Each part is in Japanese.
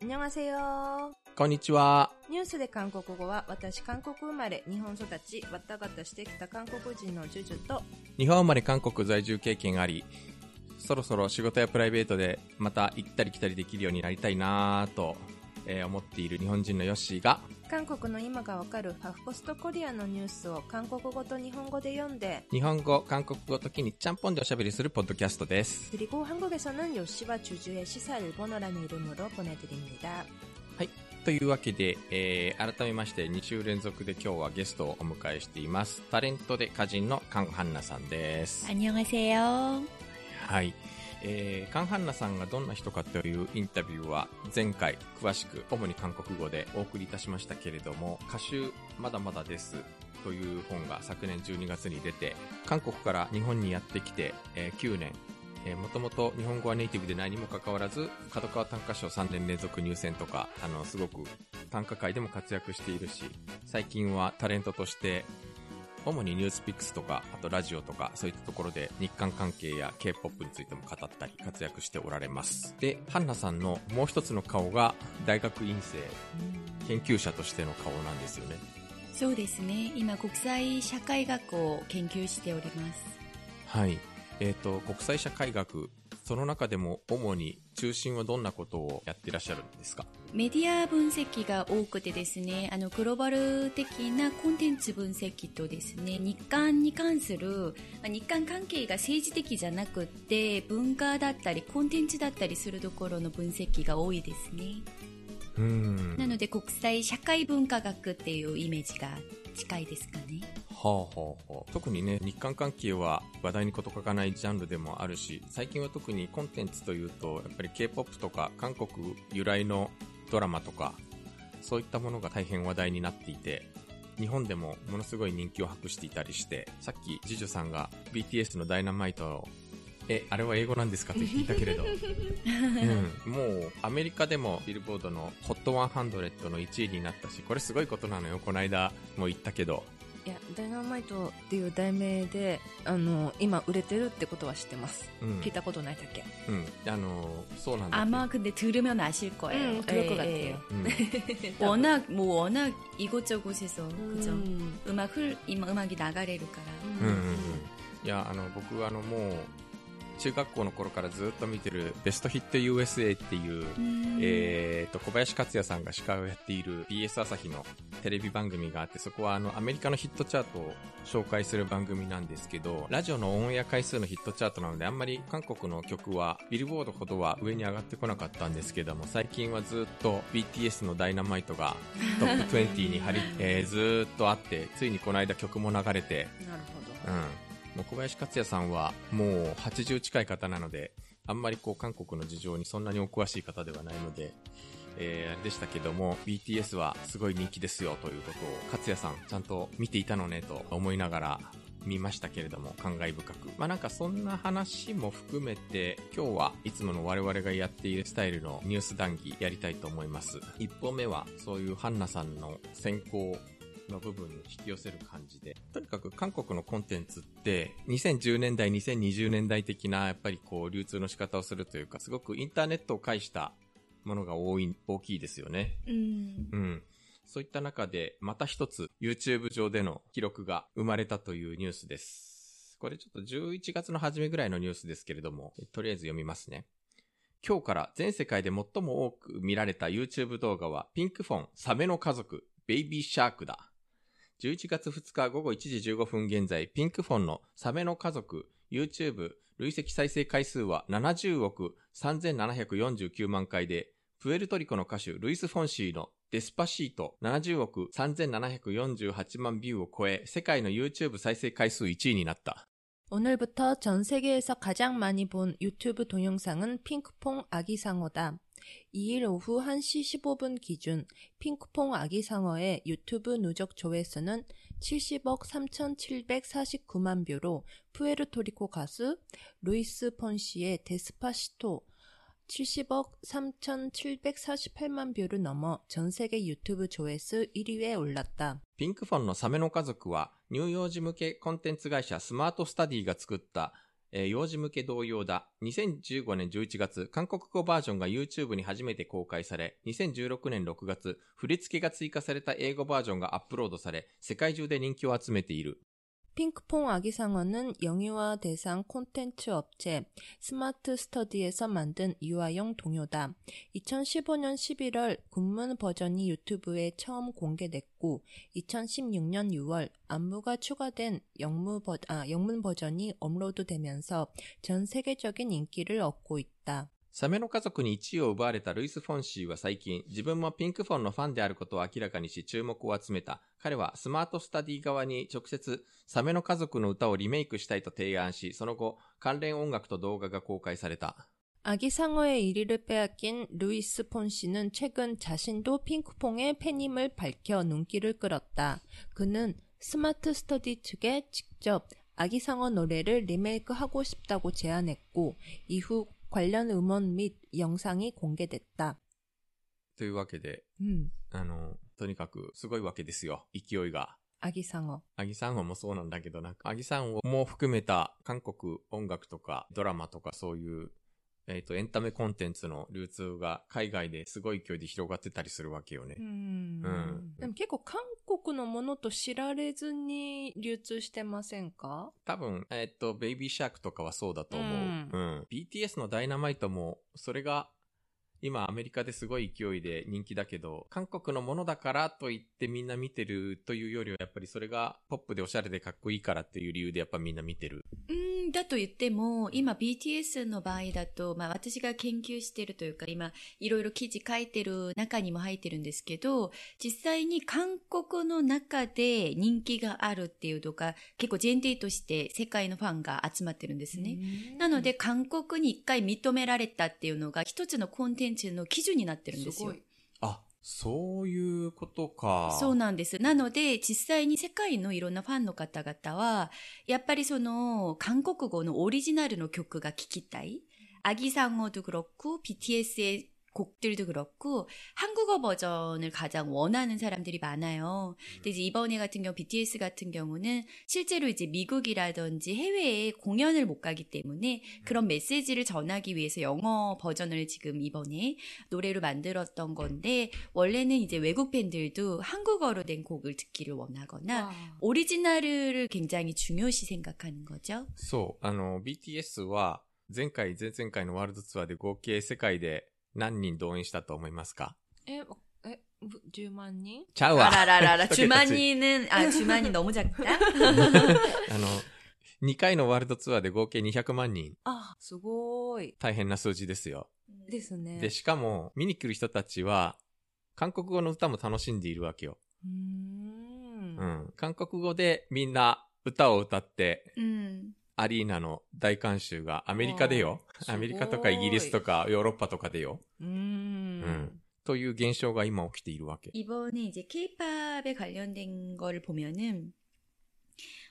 こんにちは。ニュースで韓国語は、私、韓国生まれ、日本育ち、わたがたしてきた韓国人のジュジュと、日本生まれ韓国在住経験あり、そろそろ仕事やプライベートで、また行ったり来たりできるようになりたいなぁとえー思っている日本人のヨッシーが、韓国の今がわかるハフポストコリアのニュースを韓国語と日本語で読んで日本語、韓国語時にちゃんぽんでおしゃべりするポッドキャストです。 그리고 한국에서는 요시와 주주의 시사 일본어라는 이름으로 보내드립니다. はい。というわけで、えー改めまして2週連続で今日はゲストをお迎えしています。タレントで歌人のカン・ハンナさんです。 안녕하세요. はい。 えー、カン・ハンナさんがどんな人かというインタビューは前回詳しく主に韓国語でお送りいたしましたけれども歌集まだまだですという本が昨年12月に出て韓国から日本にやってきて、えー9年もともと日本語はネイティブでないにもかかわらず角川短歌賞3年連続入選とかあのすごく短歌界でも活躍しているし最近はタレントとして主にニュースピックスとか、あとラジオとか、そういったところで日韓関係や K-POP についても語ったり活躍しておられます。で、ハンナさんのもう一つの顔が大学院生、研究者としての顔なんですよね。そうですね。今国際社会学を研究しております。はい。えっ、と、国際社会学、その中でも主に中心はどんなことをやっていらっしゃるんですか？メディア分析が多くてですね、あのグローバル的なコンテンツ分析とですね、日韓に関するま日韓関係が政治的じゃなくて文化だったりコンテンツだったりするところの分析が多いですね。なので国際社会文化学っていうイメージが近いですかね。はあはあはあ、特にね、日韓関係は話題に事欠かないジャンルでもあるし、最近は特にコンテンツというと、やっぱり K-POP とか韓国由来のドラマとか、そういったものが大変話題になっていて、日本でもものすごい人気を博していたりして、さっきジジュさんが BTS のダイナマイトを、え、あれは英語なんですかと言っていたけれど、うん、もうアメリカでもビルボードの HOT100 の1位になったし、これすごいことなのよ。この間も言ったけど、いや、ダイナマイトっていう題名で、あの、今売れてるってことは知ってます。うん聞いたことないだけ。うん、あのそうなんだけど 아마 근데 들으면 아실 거예요. 음, 그럴 것 예, 예. 같아요. うん、 워낙 뭐 워낙 이곳저곳에서 그죠. 음. 음악 흘 임- 음악이 나가래를からうんうんうんいやあの僕はあのもう 中学校の頃からずっと見てるベストヒット USA っていう、えー、と小林克也さんが司会をやっている BS 朝日のテレビ番組があってそこはあのアメリカのヒットチャートを紹介する番組なんですけどラジオのオンエア回数のヒットチャートなのであんまり韓国の曲はビルボードほどは上に上がってこなかったんですけども最近はずっと BTS のダイナマイトがトップ20に張り、えーずーっとあってついにこの間曲も流れてなるほど。うん。もう小林克也さんはもう80近い方なので、あんまりこう韓国の事情にそんなにお詳しい方ではないので、えー、でしたけども、BTS はすごい人気ですよということを、克也さんちゃんと見ていたのねと思いながら見ましたけれども、感慨深く。まあなんかそんな話も含めて、今日はいつもの我々がやっているスタイルのニュース談義やりたいと思います。一本目はそういうハンナさんの先行の部分に引き寄せる感じで。とにかく韓国のコンテンツって、2010年代、2020年代的な、やっぱりこう、流通の仕方をするというか、すごくインターネットを介したものが多い、大きいですよね。 음. うん。そういった中で、また一つ、YouTube 上での記録が生まれたというニュースです。これちょっと11月の初めぐらいのニュースですけれども、とりあえず読みますね。今日から全世界で最も多く見られた YouTube 動画は、ピンクフォン、サメの家族、ベイビーシャークだ。11月2日午後1時15分現在、ピンクフォンのサメの家族、YouTube 累積再生回数は70億3749万回で、プエルトリコの歌手ルイス・フォンシーのデスパシート70億3748万ビューを超え、世界の YouTube 再生回数1位になった。 오늘부터 전 세계에서 가장 많이 본 유튜브 동영상은 핑크퐁 아기상어다. 2일 오후 1시 15분 기준 핑크퐁 아기상어의 유튜브 누적 조회수는 70억 3,749만 뷰로 푸에르토리코 가수 루이스 폰시의 데스파시토 70억 3,748만 뷰를 넘어 전 세계 유튜브 조회수 1위에 올랐다. ピンクフォンのサメの家族は、乳幼児向けコンテンツ会社スマートスタディが作った えー幼児向け同様だ。2015年11月、韓国語バージョンが YouTube に初めて公開され、2016年6月、振り付けが追加された英語バージョンがアップロードされ、世界中で人気を集めている。 핑크퐁 아기상어는 영유아 대상 콘텐츠 업체 스마트 스터디에서 만든 유아용 동요다. 2015년 11월 군문 버전이 유튜브에 처음 공개됐고, 2016년 6월 안무가 추가된 영무 버, 아, 영문 버전이 업로드되면서 전 세계적인 인기를 얻고 있다. サメの家族に1位を奪われたルイス・フォンシーは最近、自分もピンクフォンのファンであることを明らかにし注目を集めた。彼はスマートスタディ側に直接、サメの家族の歌をリメイクしたいと提案し、その後、関連音楽と動画が公開された。 아기 상어의 1위를 빼앗긴 루이스 폰 씨는 최근 자신도 핑크퐁의 팬임을 밝혀 눈길을 끌었다. 그는 스마트 스터디 측에 직접 아기 상어 노래를 리메이크하고 싶다고 제안했고, 이후 관련 음원 및 영상이 공개됐다. というわけで、 음, あの、とにかくすごいわけですよ。勢いが。 아기 상어. アギサンゴもそうなんだけど、なんか、アギサンゴも含めた韓国音楽とかドラマとかそういう、 えっ、と、エンタメコンテンツの流通が海外ですごい勢いで広がってたりするわけよね。 음, 음. でも結構韓国のものと知られずに流通してませんか？多分、えっ、と、ベイビーシャークとかはそうだと思う。ううんん。BTS のダイナマイトも、それが、今アメリカですごい勢いで人気だけど、韓国のものだからと言ってみんな見てるというよりは、やっぱりそれがポップでおしゃれでかっこいいからっていう理由でやっぱみんな見てる。うん、だと言っても、今 BTS の場合だと、まあ私が研究してるというか、今いろいろ記事書いてる中にも入ってるんですけど、実際に韓国の中で人気があるっていうのが結構前提として世界のファンが集まってるんですね。なので、韓国に一回認められたっていうのが一つのコンテンの基準になってるんですよ。あ、そういうことか。そうなんです。なので、実際に世界のいろんなファンの方々は、やっぱりその、韓国語のオリジナルの曲が聴きたい。아기상어도그렇고 BTS의 곡들도 그렇고 한국어 버전을 가장 원하는 사람들이 많아요. 근데 이제 이번에 같은 경우 BTS 같은 경우는 실제로 이제 미국이라든지 해외에 공연을 못 가기 때문에 그런 메시지를 전하기 위해서 영어 버전을 지금 이번에 노래로 만들었던 건데 원래는 이제 외국 팬들도 한국어로 된 곡을 듣기를 원하거나 와. 오리지널을 굉장히 중요시 생각하는 거죠. そう。あの、BTS は、前回、前々回のワールドツアーで合計世界で 何人動員したと思いますか？え、え、10万人？ちゃうわ。あらららら、10万人ね、あ、10万人너무작 다。 あの、2回のワールドツアーで合計200万人。あ、すごい。大変な数字ですよ。ですね。で、しかも、見に来る人たちは、韓国語の歌も楽しんでいるわけよ。うん,、うん。韓国語でみんな歌を歌って、うん、アリーナの大観衆がアメリカでよ。アメリカとかイギリスとかヨーロッパとかでよ。うん,、うん。という現象が今起きているわけ。이번에이제 K- 팝에 관련된 거를 보면은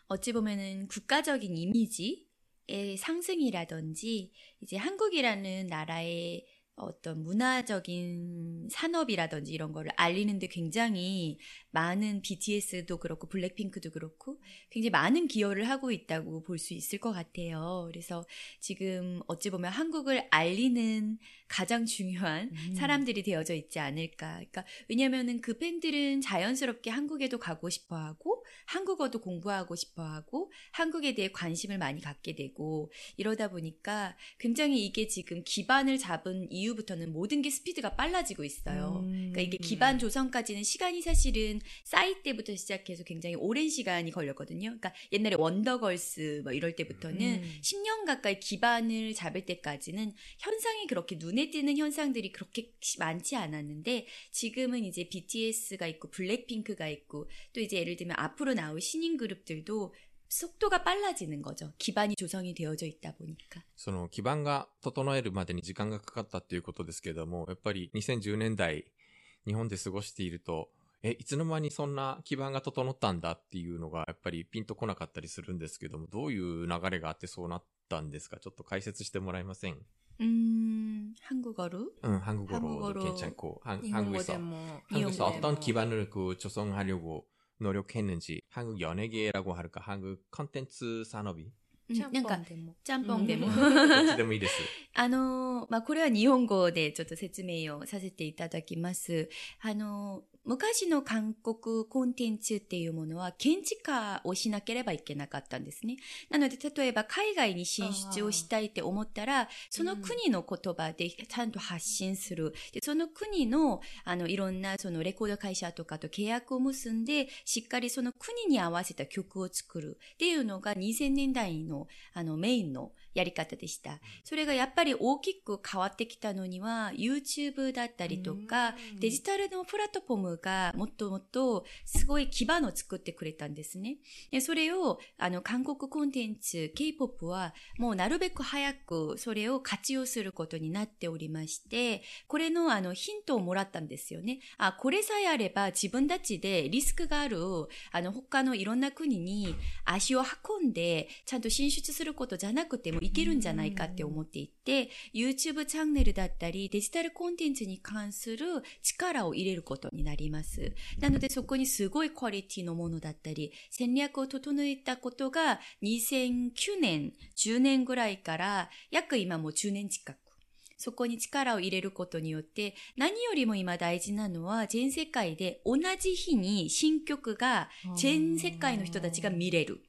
어찌 보면은 국가적인 이미지의 상승이라든지 이제 한국이라는 나라의 어떤 문화적인 산업이라든지 이런 거를 알리는데 굉장히 많은 BTS도 그렇고 블랙핑크도 그렇고 굉장히 많은 기여를 하고 있다고 볼 수 있을 것 같아요. 그래서 지금 어찌 보면 한국을 알리는 가장 중요한 음. 사람들이 되어져 있지 않을까. 그러니까 왜냐면은 그 팬들은 자연스럽게 한국에도 가고 싶어 하고 한국어도 공부하고 싶어 하고 한국에 대해 관심을 많이 갖게 되고 이러다 보니까 굉장히 이게 지금 기반을 잡은 이 후부터는 모든 게 스피드가 빨라지고 있어요. 음. 그러니까 이게 기반 조성까지는 시간이 사실은 싸이 때부터 시작해서 굉장히 오랜 시간이 걸렸거든요. 그러니까 옛날에 원더걸스 뭐 이럴 때부터는 음. 10년 가까이 기반을 잡을 때까지는 현상이 그렇게 눈에 띄는 현상들이 그렇게 많지 않았는데 지금은 이제 BTS가 있고 블랙핑크가 있고 또 이제 예를 들면 앞으로 나올 신인 그룹들도 속도가 빨라지는 거죠. 기반이 조성이 되어져 있다 보니까. その基盤が整えるまでに時間がかかったっていうことですけども、やっぱり2010年代、日本で過ごしていると、え、いつの間にそんな基盤が整ったんだっていうのが、やっぱりピンとこなかったりするんですけども、どういう流れがあってそうなったんですかちょっと解説してもらえません 음, 한국어로? うん、한국어로 한국어로 괜찮고, 한, 日本語で 한국에서, も。 한국에서 일본어로. 어떤 기반을 그 조성하려고 노력했는지, 한국 연예계라고 할까, 한국 컨텐츠 산업이 うんちゃんなんかぽんでも。ちゃんぽんでも。うんどっちでもいいです。あのーまあ、これは日本語でちょっと説明をさせていただきます。あのー 昔の韓国コンテンツっていうものは現地化をしなければいけなかったんですね。なので、例えば海外に進出をしたいって思ったら、その国の言葉でちゃんと発信する。で、その国の、あの、いろんなそのレコード会社とかと契約を結んで、しっかりその国に合わせた曲を作るっていうのが2000年代のあのメインのやり方でした。それがやっぱり大きく変わってきたのには、YouTube だったりとか、うんデジタルのプラットフォームがもっともっとすごい基盤を作ってくれたんですね。でそれを、あの、韓国コンテンツ、K-POP はもうなるべく早くそれを活用することになっておりまして、これのあのヒントをもらったんですよね。あ、これさえあれば自分たちでリスクがある、あの、他のいろんな国に足を運んで、ちゃんと進出することじゃなくてもいけるんじゃないかって思っていて、YouTube チャンネルだったり、デジタルコンテンツに関する力を入れることになります。なのでそこにすごいクオリティのものだったり、戦略を整えたことが2009年、10年ぐらいから約今もう10年近く。そこに力を入れることによって、何よりも今大事なのは、全世界で同じ日に新曲が全世界の人たちが見れる、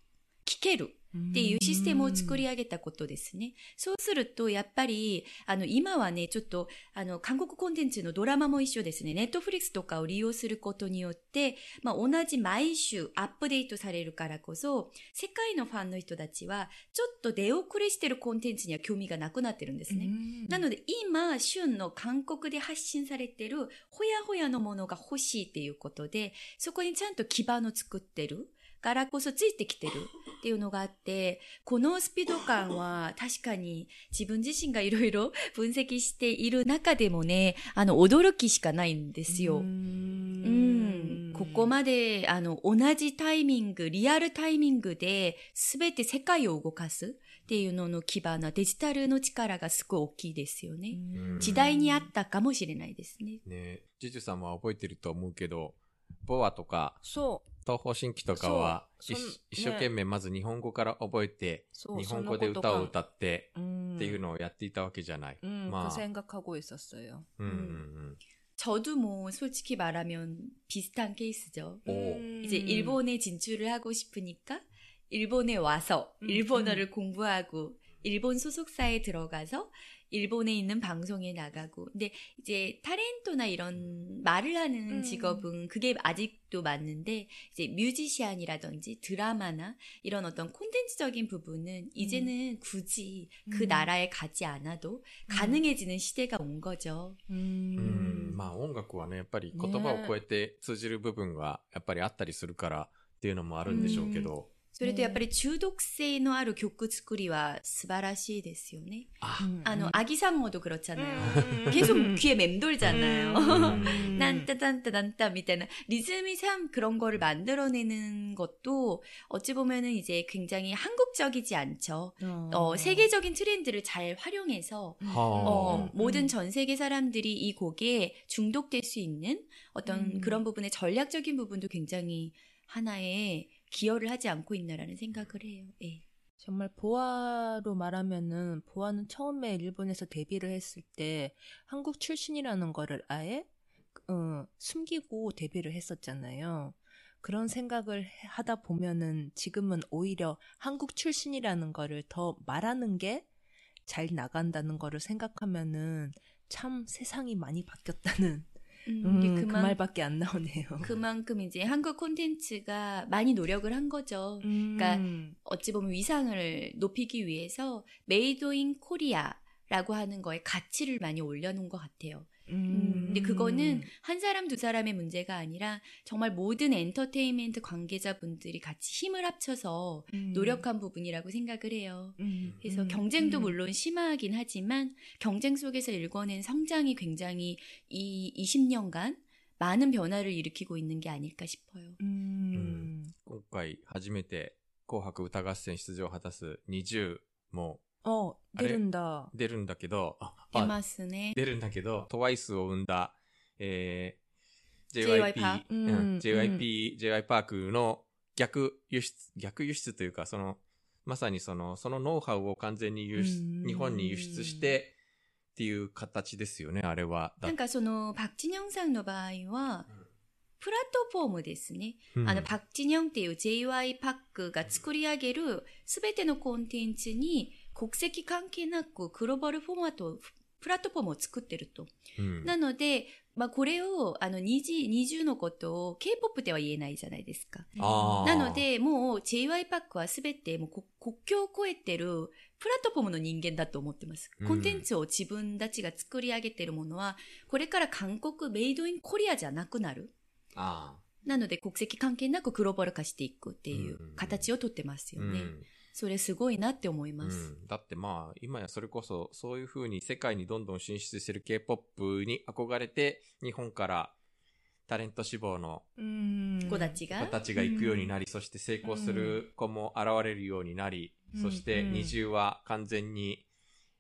聴けるっていうシステムを作り上げたことですね。そうすると、やっぱり、あの、今はね、ちょっと、あの、韓国コンテンツのドラマも一緒ですね。ネットフリックスとかを利用することによって、まあ、同じ毎週アップデートされるからこそ、世界のファンの人たちは、ちょっと出遅れしてるコンテンツには興味がなくなってるんですね。なので今、旬の韓国で発信されてるほやほやのものが欲しいっていうことで、そこにちゃんと基盤を作ってる。からこそついてきてるっていうのがあって、このスピード感は確かに自分自身がいろいろ 分析している中でもね、あの、驚きしかないんですよ。うん。ここまで、あの、同じタイミング、リアルタイミングで、すべて世界を動かすっていうのの基盤なデジタルの力がすごい大きいですよね。時代にあったかもしれないですね。ねジュジュさんは覚えてると思うけど、ボアとか、そ東方神起とかは、そうそん一一生懸命まず日本語から覚えて、そう日本語で歌を歌ってうっていうのをやっていたわけじゃない。 음, 마. 그 생각하고 있었어요. うんうん、 저도 뭐 솔직히 말하면 비슷한 케이스죠. お 음. 이제 일본에 진출을 하고 싶으니까 일본에 와서 음, 일본어를 공부하고 일본 소속사에 들어가서 일본에 있는 방송에 나가고 근데 이제 타렌토나 이런 말을 하는 음. 직업은 그게 아직도 맞는데 이제 뮤지시안이라든지 드라마나 이런 어떤 콘텐츠적인 부분은 이제는 굳이 그 음. 나라에 가지 않아도 가능해지는 시대가 온 거죠. うん。うんまあ音楽はね、やっぱり言葉を超えて通じる部分がやっぱりあったりするからっていうのもあるんでしょうけど。 그래도 네. やっぱり中毒性のある曲作りは素晴らしいですよね. 아, 음. 아, 아 아기상어도 그렇잖아요. 음. 계속 귀에 맴돌잖아요. 음. 난따단따단따 미때는 리즘이 참 그런 거를 만들어내는 것도 어찌 보면은 이제 굉장히 한국적이지 않죠. 어, 세계적인 트렌드를 잘 활용해서 は어,あ。 음. 모든 전 세계 사람들이 이 곡에 중독될 수 있는 어떤 음. 그런 부분의 전략적인 부분도 굉장히 하나의 기여를 하지 않고 있나라는 생각을 해요. 예. 정말 보아로 말하면은 보아는 처음에 일본에서 데뷔를 했을 때 한국 출신이라는 거를 아예 어, 숨기고 데뷔를 했었잖아요. 그런 생각을 하다 보면은 지금은 오히려 한국 출신이라는 거를 더 말하는 게 잘 나간다는 거를 생각하면은 참 세상이 많이 바뀌었다는 음, 음, 이게 그 그만, 말밖에 안 나오네요. 그만큼 이제 한국 콘텐츠가 많이 노력을 한 거죠. 음. 그러니까 어찌 보면 위상을 높이기 위해서 메이드 인 코리아라고 하는 거에 가치를 많이 올려놓은 것 같아요. 음, 근데 그거는 한 사람 두 사람의 문제가 아니라 정말 모든 엔터테인먼트 관계자분들이 같이 힘을 합쳐서 음. 노력한 부분이라고 생각을 해요. 음, 그래서 음, 경쟁도 음. 물론 심하긴 하지만 경쟁 속에서 일궈낸 성장이 굉장히 이 20년간 많은 변화를 일으키고 있는 게 아닐까 싶어요. 음. 今回初めて紅白歌合戦出場を果たす20も お出るんだ。出るんだけど、出ますね。出るんだけど、トワイスを生んだ、えー、JYP、JYP、j y パークの逆輸出、逆輸出というか、その、まさにその、そのノウハウを完全に輸出、日本に輸出して、っていう形ですよね、あれは。なんかその、パクチニョンさんの場合は、プラットフォームですね。うん、あの、パクチニョンっていう JY パックが作り上げるすべてのコンテンツに、国籍関係なくグローバルフォーマットを、プラットフォームを作ってると。うんなので、まあこれを、あの、二次、二重のことを K-POP では言えないじゃないですか。なので、もう JY パックはすべてもうこ国境を越えてるプラットフォームの人間だと思ってますうん。コンテンツを自分たちが作り上げてるものは、これから韓国メイドインコリアじゃなくなる。あなので国籍関係なくグローバル化していくっていう形をとってますーよね。うんそれすごいなって思います。うん、だってまあ、今やそれこそ、そういう風に世界にどんどん進出してる K-POP に憧れて、日本からタレント志望のうん。子たちが？子たちが行くようになり、そして成功する子も現れるようになり、うん。そしてうん。二重は完全に、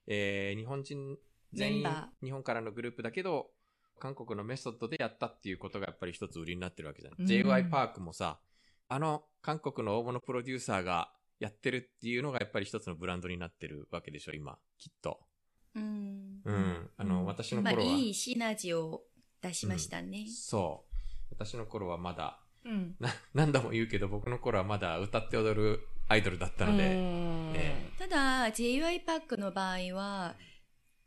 えー日本人全員日本からのグループだけど、韓国のメソッドでやったっていうことがやっぱり一つ売りになってるわけじゃん。うん。JY パークもさ、あの韓国の大物プロデューサーがやってるっていうのがやっぱり一つのブランドになってるわけでしょ、今、きっと。うん。うん。あの、うんまあ、私の頃は、いいシナジーを出しましたね。そう。私の頃はまだ、うんな、何度も言うけど、僕の頃はまだ歌って踊るアイドルだったので、うんえただ、JY パックの場合は、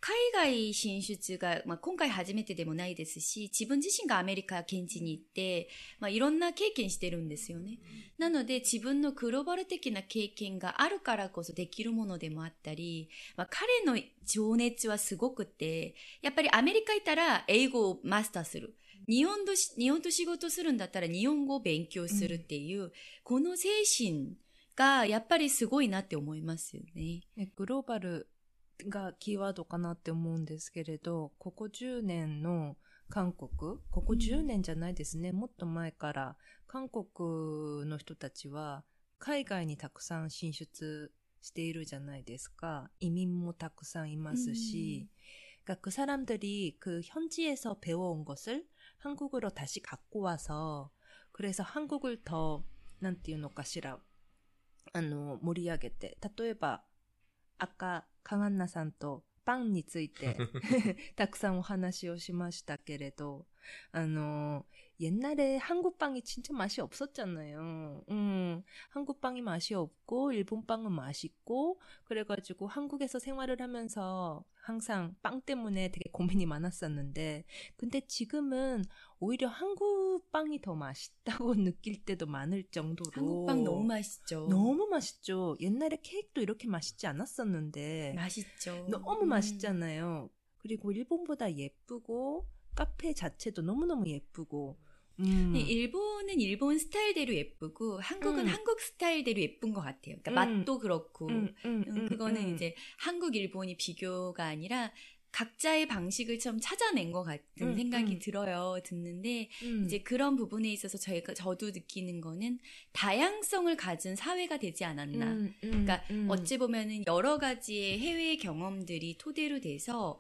海外進出が、まあ、今回初めてでもないですし、自分自身がアメリカ現地に行って、まあ、いろんな経験してるんですよね。なので、自分のグローバル的な経験があるからこそできるものでもあったり、まあ、彼の情熱はすごくて、やっぱりアメリカ行ったら英語をマスターする。日本とし、日本と仕事するんだったら日本語を勉強するっていう、この精神がやっぱりすごいなって思いますよね。ね、グローバルがキーワードかなって思うんですけれど、ここ10年の韓国、ここ10年じゃないですね、もっと前から韓国の人たちは海外にたくさん進出しているじゃないですか。移民もたくさんいますし、그러니까 그 사람들이 그 현지에서 배워온 것을 한국으로 다시 갖고 와서 그래서 한국을 더, なんていうのかしら, あの、盛り上げて、例えば、赤、 カガンナさんとパンについて たくさんお話をしましたけれど、あの、 옛날에 한국 빵이 진짜 맛이 없었잖아요. 음, 한국 빵이 맛이 없고 일본 빵은 맛있고 그래가지고 한국에서 생활을 하면서 항상 빵 때문에 되게 고민이 많았었는데 근데 지금은 오히려 한국 빵이 더 맛있다고 느낄 때도 많을 정도로 한국빵 너무 맛있죠. 너무 맛있죠. 옛날에 케이크도 이렇게 맛있지 않았었는데 맛있죠. 너무 음. 맛있잖아요. 그리고 일본보다 예쁘고 카페 자체도 너무너무 예쁘고 음. 네, 일본은 일본 스타일대로 예쁘고 한국은 음. 한국 스타일대로 예쁜 것 같아요. 그러니까 음. 맛도 그렇고 음, 음, 음, 음, 그거는 음. 이제 한국 일본이 비교가 아니라 각자의 방식을 좀 찾아낸 것 같은 음, 생각이 음. 들어요. 듣는데 음. 이제 그런 부분에 있어서 저희가 저도 느끼는 거는 다양성을 가진 사회가 되지 않았나. 그러니까 음. 어찌 보면은 여러 가지의 해외 경험들이 토대로 돼서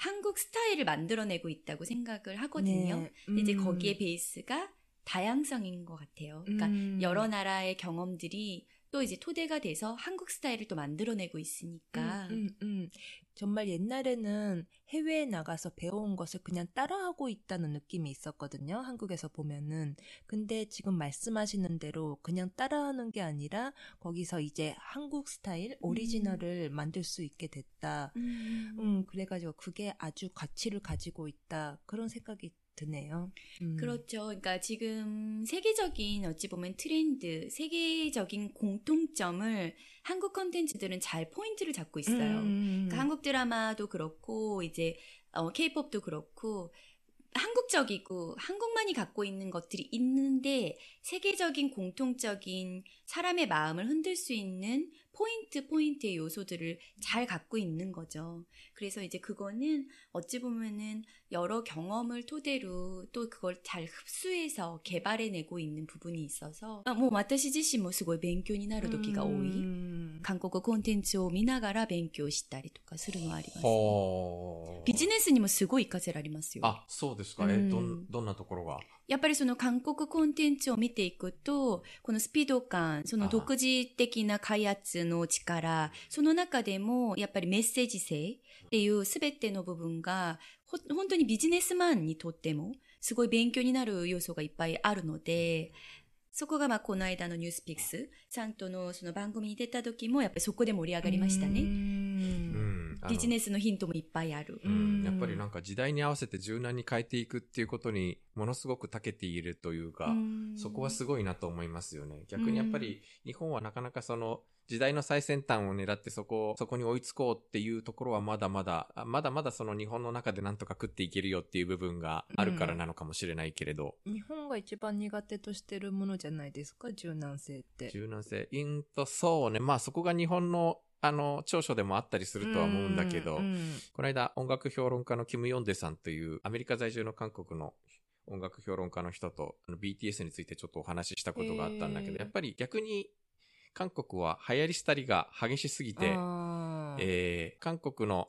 한국 스타일을 만들어내고 있다고 생각을 하거든요. 네, 근데 이제 음. 거기에 베이스가 다양성인 것 같아요. 그러니까 음. 여러 나라의 경험들이 또 이제 토대가 돼서 한국 스타일을 또 만들어내고 있으니까. 음, 음, 음. 정말 옛날에는 해외에 나가서 배워온 것을 그냥 따라하고 있다는 느낌이 있었거든요. 한국에서 보면은. 근데 지금 말씀하시는 대로 그냥 따라하는 게 아니라 거기서 이제 한국 스타일, 오리지널을 만들 수 있게 됐다. 음. 음, 그래가지고 그게 아주 가치를 가지고 있다. 그런 생각이 드네요. 음. 그렇죠. 그러니까 지금 세계적인 어찌 보면 트렌드, 세계적인 공통점을 한국 컨텐츠들은 잘 포인트를 잡고 있어요. 음. 그러니까 한국 드라마도 그렇고 이제 어, K-팝도 그렇고 한국적이고 한국만이 갖고 있는 것들이 있는데 세계적인 공통적인 사람의 마음을 흔들 수 있는 포인트 포인트의 요소들을 잘 갖고 있는 거죠. 그래서 이제 그거는 어찌 보면은 여러 경험을 토대로 또 그걸 잘 흡수해서 개발해내고 있는 부분이 있어서 아, 뭐私自身もすごい勉強になる時が多い。 음. 韓国コンテンツを見ながら勉強したりとかするのはあります、ね。ほービジネスにもすごい活かせられますよ。あ、そうですか。え、うんどん、どんなところがやっぱりその韓国コンテンツを見ていくと、このスピード感、その独自的な開発 の力、その中でもやっぱりメッセージ性っていうすべての部分が、ほ本当にビジネスマンにとってもすごい勉強になる要素がいっぱいあるので、そこがまあこの間のニュースピックスさんとのその番組に出た時もやっぱりそこで盛り上がりましたうね。ビジネスのヒントもいっぱいある。うん、やっぱりなんか時代に合わせて柔軟に変えていくっていうことにものすごく長けているというか、うんそこはすごいなと思いますよね。逆にやっぱり日本はなかなかその時代の最先端を狙ってそこを、そこに追いつこうっていうところはまだまだ、あまだまだその日本の中でなんとか食っていけるよっていう部分があるからなのかもしれないけれど、日本が一番苦手としてるものじゃないですか？柔軟性って。柔軟性、うんとそうね、まあそこが日本のあの、長所でもあったりするとは思うんだけど、うんこの間音楽評論家のキム・ヨンデさんというアメリカ在住の韓国の音楽評論家の人とあの BTS についてちょっとお話ししたことがあったんだけど、やっぱり逆に韓国は流行り廃りが激しすぎて、えー韓国の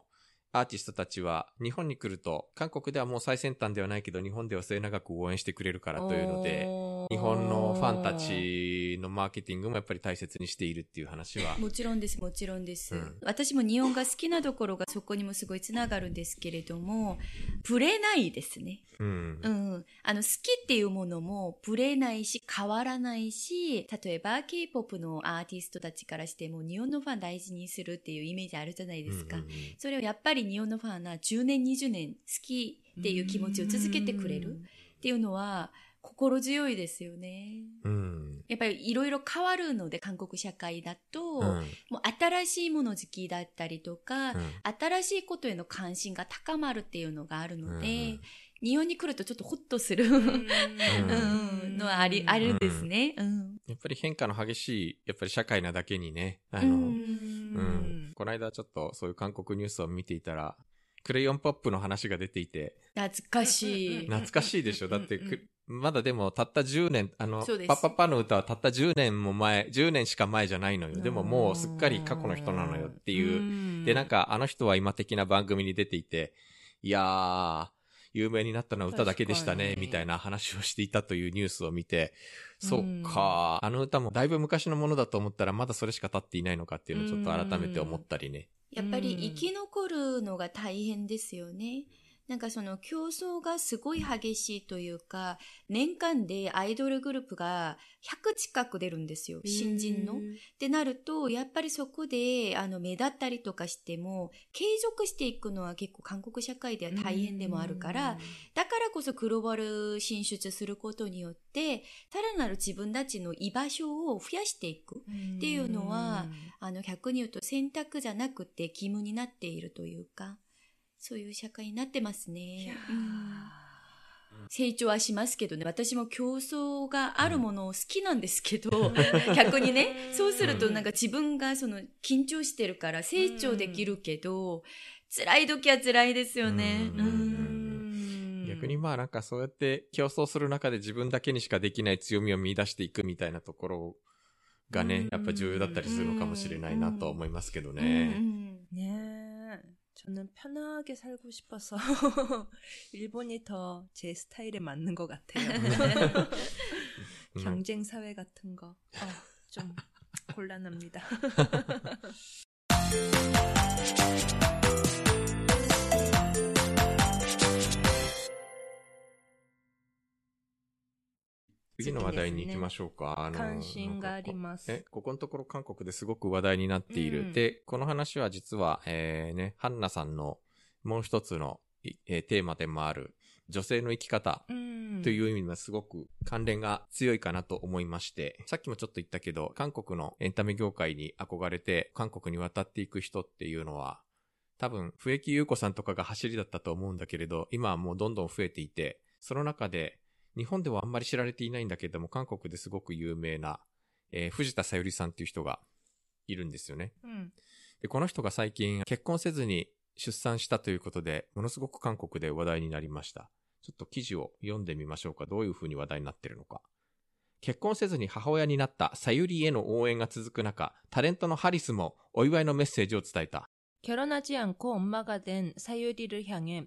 アーティストたちは日本に来ると、韓国ではもう最先端ではないけど日本では末永く応援してくれるからというので、日本のファンたちのマーケティングもやっぱり大切にしているっていう話は、もちろんです、もちろんです。うん私も日本が好きなところがそこにもすごいつながるんですけれども、ぶれないですね。うんう。ん。あの、好きっていうものもぶれないし、変わらないし、例えば K-POP のアーティストたちからしても日本のファン大事にするっていうイメージあるじゃないですか。うんうんうんそれをやっぱり日本のファンは10年、20年好きっていう気持ちを続けてくれるっていうのは心強いですよね。うん。やっぱりいろいろ変わるので、韓国社会だと、うん。もう新しいもの好きだったりとか、うん新しいことへの関心が高まるっていうのがあるので、うん日本に来るとちょっとホッとする、のはあり、あるんですね。うん。やっぱり変化の激しい、やっぱり社会なだけにね、あうの、うんうん。この間ちょっとそういう韓国ニュースを見ていたら、クレヨンポップの話が出ていて、懐かしい。懐かしいでしょ？だってまだでもたった10年、あのパッパッパの歌はたった10年も前、10年しか前じゃないのよ。でももうすっかり過去の人なのよっていう。で、なんかあの人は今的な番組に出ていて、いやー、有名になったのは歌だけでしたねみたいな話をしていたというニュースを見て、うんそっか、あの歌もだいぶ昔のものだと思ったらまだそれしか経っていないのかっていうのをちょっと改めて思ったりね。やっぱり生き残るのが大変ですよね。なんかその競争がすごい激しいというか、年間でアイドルグループが100近く出るんですよ、新人の。ってなると、やっぱりそこで、あの、目立ったりとかしても、継続していくのは結構韓国社会では大変でもあるから、だからこそグローバル進出することによって、さらなる自分たちの居場所を増やしていく。っていうのはあの、逆に言うと選択じゃなくて義務になっているというか、そういう社会になってますね。うん。成長はしますけどね、私も競争があるものを好きなんですけど、逆にね、そうするとなんか自分がその緊張してるから成長できるけど、辛い時は辛いですよね。うんうん逆にまあなんかそうやって競争する中で自分だけにしかできない強みを見出していくみたいなところがね、やっぱ重要だったりするのかもしれないなと思いますけどうんね。 네. 저는 편하게 살고 싶어서 일본이 더 제 스타일에 맞는 것 같아요. うん 경쟁 사회 같은 거. 어, 좀 곤란합니다. 次の話題に行きましょうか。あの関心がありますえ、ここのところ韓国ですごく話題になっている。うんで、この話は実は、えー、ね、ハンナさんのもう一つの、いえーテーマでもある女性の生き方 음. という意味ではすごく関連が強いかなと思いまして、さっきもちょっと言ったけど、韓国のエンタメ業界に憧れて韓国に渡っていく人っていうのは、多分、笛木優子さんとかが走りだったと思うんだけれど、今はもうどんどん増えていて、その中で、日本ではあんまり知られていないんだけども、韓国ですごく有名な、えー藤田さゆりさんっていう人がいるんですよね。 음. で、この人が最近結婚せずに出産したということで、ものすごく韓国で話題になりました。ちょっと記事を読んでみましょうか。どういう風に話題になってるのか。 結婚せずに母親になったさゆりへの応援が続く中、タレントのハリスもお祝いのメッセージを伝えた。 결혼하지 않고 엄마가 된 사유리를 향해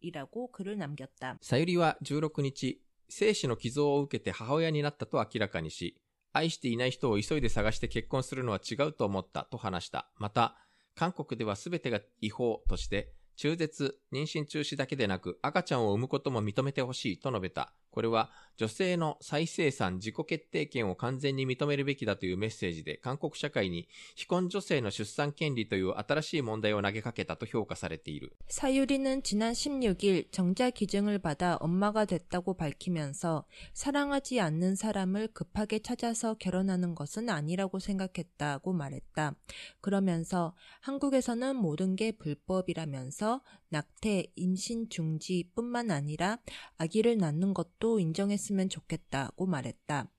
기라고 글을 남겼다. さゆりは16日、精子の寄贈を受けて母親になったと明らかにし、愛していない人を急いで探して結婚するのは違うと思ったと話した。また、韓国では全てが違法として、中絶、妊娠中止だけでなく赤ちゃんを産むことも認めてほしいと述べた。 これは女性の再生産自己決定権を完全に認めるべきだというメッセージで韓国社会に非婚女性の出産権利という新しい問題を投げかけたと評価されている。 사유리는 지난 16일 정자 기증을 받아 엄마가 됐다고 밝히면서 사랑하지 않는 사람을 급하게 찾아서 결혼하는 것은 아니라고 생각했다고 말했다. 그러면서 한국에서는 모든 게 불법이라면서 낙태, 임신 중지뿐만 아니라 아기를 낳는 것도 인정했으면 좋겠다고 말했다.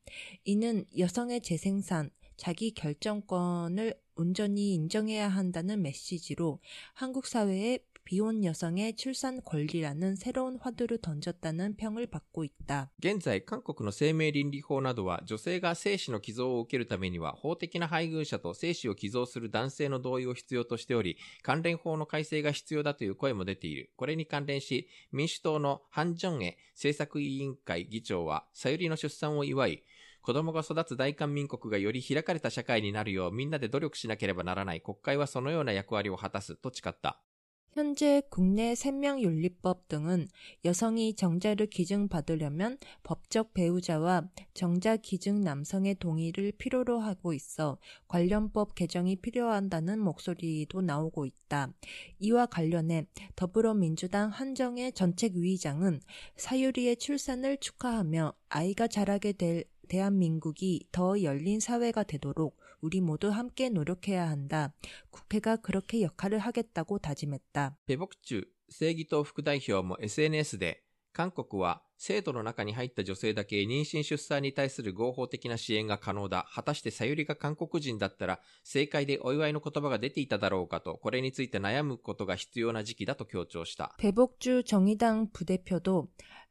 이는 여성의 재생산, 자기 결정권을 온전히 인정해야 한다는 메시지로 한국 사회에 비혼 여성의 출산 권리라는 새로운 화두를 던졌다는 평을 받고 있다. 現在、韓国の生命倫理法などは、女性が精子の寄贈を受けるためには、法的な配偶者と精子を寄贈する男性の同意を必要としており、関連法の改正が必要だという声も出ている。これに関連し、民主党のハン・ジョンエ政策委員会議長は、さゆりの出産を祝い、子供が育つ大韓民国がより開かれた社会になるようみんなで努力しなければならない国会はそのような役割を果たすと誓った。 현재 국내 생명윤리법 등은 여성이 정자를 기증받으려면 법적 배우자와 정자 기증 남성의 동의를 필요로 하고 있어 관련법 개정이 필요한다는 목소리도 나오고 있다. 이와 관련해 더불어민주당 한정의 전책위의장은 사유리의 출산을 축하하며 아이가 자라게 될 대한민국이 더 열린 사회가 되도록 우리 모두 함께 노력해야 한다. 국회가 그렇게 역할을 하겠다고 다짐했다. ペボクチュ正義党副代表も SNS で、韓国は制度の中に入った女性だけ妊娠出産に対する合法的な支援が可能だ。果たしてさゆりが韓国人だったら、政界でお祝いの言葉が出ていただろうかと、これについて悩むことが必要な時期だと強調した。 배복주 정의당 부대표도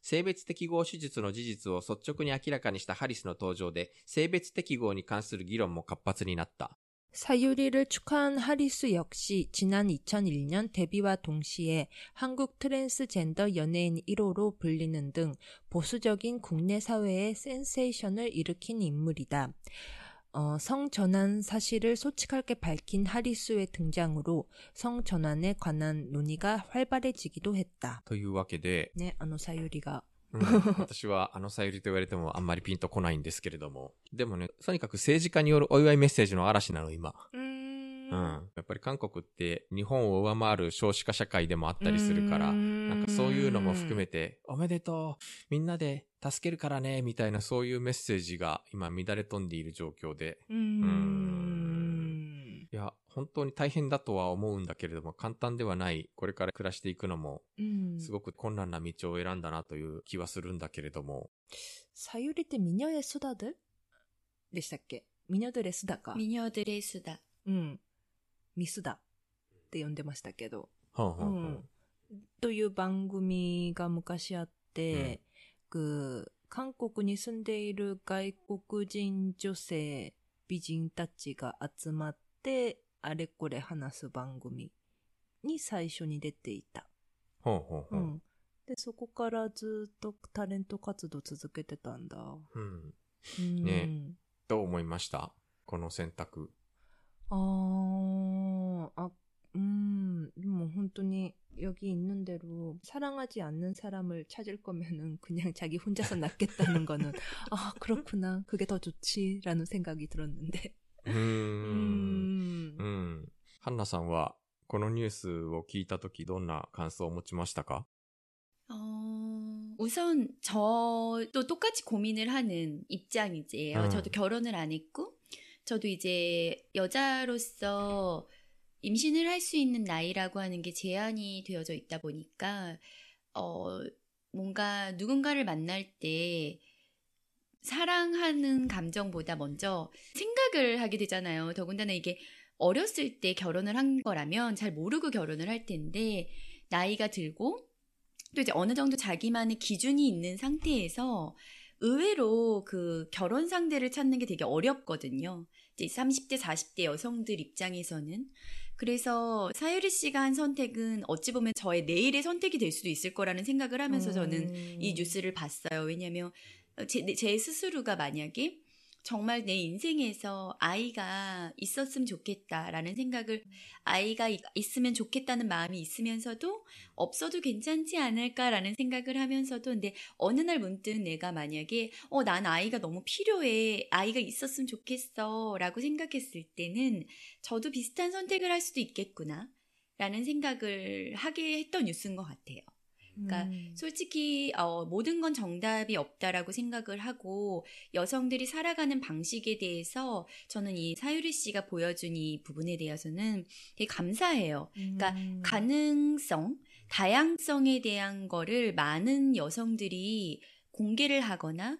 性別適合手術の事実を率直に明らかにしたハリスの登場で性別適合に関する議論も活発になった。 사유리를 축하한 하리스 역시 지난 2001년 데뷔와 동시에 한국 트랜스젠더 연예인 1호로 불리는 등 보수적인 국내 사회에 센세이션을 일으킨 인물이다. 어, 성전환 사실을 솔직하게 밝힌 하리스의 등장으로 성전환에 관한 논의가 활발해지기도 했다. というわけで、 네, 아노 사유리가 うん私はあのさゆりと言われてもあんまりピンとこないんですけれども。でもね、とにかく政治家によるお祝いメッセージの嵐なの、今。 음... うん。やっぱり韓国って日本を上回る少子化社会でもあったりするから、なんかそういうのも含めて、おめでとうみんなで助けるからねみたいなそういうメッセージが今乱れ飛んでいる状況で。うん。いや、本当に大変だとは思うんだけれども、簡単ではない、これから暮らしていくのも、すごく困難な道を選んだなという気はするんだけれども。さゆりってミニョエスダででしたっけ？ミニョドレスダか。ミニョドレスダ。うん。ミスだって呼んでましたけど。はんはんはんうんという番組が昔あって、그韓国に住んでいる外国人女性美人たちが集まってあれこれ話す番組に最初に出ていた。ほんほんほ。うんん。で、そこからずっとタレント活動続けてたんだ。うん。うん。ねどう思いました？この選択。 어, 아, 음, 뭐, 本当に 여기 있는 대로 사랑하지 않는 사람을 찾을 거면은 그냥 자기 혼자서 낫겠다는 거는 아 그렇구나 그게 더 좋지라는 생각이 들었는데 うーん。うん。ハンナさんは、このニュースを聞いたとき、どんな感想を持ちましたか 어, 우선 저도 똑같이 고민을 하는 입장이지요. 음. 저도 결혼을 안 했고, 저도 이제 여자로서 임신을 할 수 있는 나이라고 하는 게 제한이 되어져 있다 보니까, 어, 뭔가 누군가를 만날 때 사랑하는 감정보다 먼저 생각을 하게 되잖아요. 더군다나 이게 어렸을 때 결혼을 한 거라면 잘 모르고 결혼을 할 텐데, 나이가 들고, 또 이제 어느 정도 자기만의 기준이 있는 상태에서 의외로 그 결혼 상대를 찾는 게 되게 어렵거든요. 이제 30대, 40대 여성들 입장에서는. 그래서 사유리 씨가 한 선택은 어찌 보면 저의 내일의 선택이 될 수도 있을 거라는 생각을 하면서 저는 이 뉴스를 봤어요. 왜냐면 제, 제 스스로가 만약에 정말 내 인생에서 아이가 있었으면 좋겠다라는 생각을 아이가 이- 있으면 좋겠다는 마음이 있으면서도 없어도 괜찮지 않을까라는 생각을 하면서도 근데 어느 날 문득 내가 만약에 어 난 아이가 너무 필요해 아이가 있었으면 좋겠어라고 생각했을 때는 저도 비슷한 선택을 할 수도 있겠구나라는 생각을 하게 했던 뉴스인 것 같아요. 그러니까 음. 솔직히 어, 모든 건 정답이 없다라고 생각을 하고 여성들이 살아가는 방식에 대해서 저는 이 사유리 씨가 보여준 이 부분에 대해서는 되게 감사해요. 그러니까 음. 가능성, 다양성에 대한 거를 많은 여성들이 공개를 하거나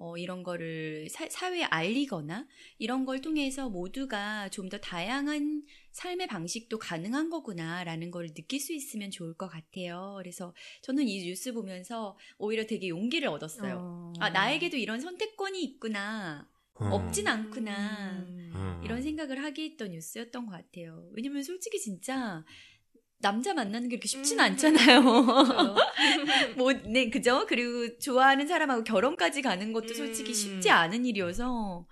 어, 이런 거를 사, 회에 알리거나 이런 걸 통해서 모두가 좀 더 다양한 삶의 방식도 가능한 거구나라는 걸 느낄 수 있으면 좋을 것 같아요. 그래서 저는 이 뉴스 보면서 오히려 되게 용기를 얻었어요. 아, 어... 아, 나에게도 이런 선택권이 있구나. 음... 없진 않구나. 음. 음... 이런 생각을 하게 했던 뉴스였던 것 같아요. 왜냐면 솔직히 진짜 남자 만나는 게 그렇게 쉽진 음. 않잖아요. 그렇죠. 뭐, 네, 그죠? 그리고 좋아하는 사람하고 결혼까지 가는 것도 솔직히 음. 쉽지 않은 일이어서,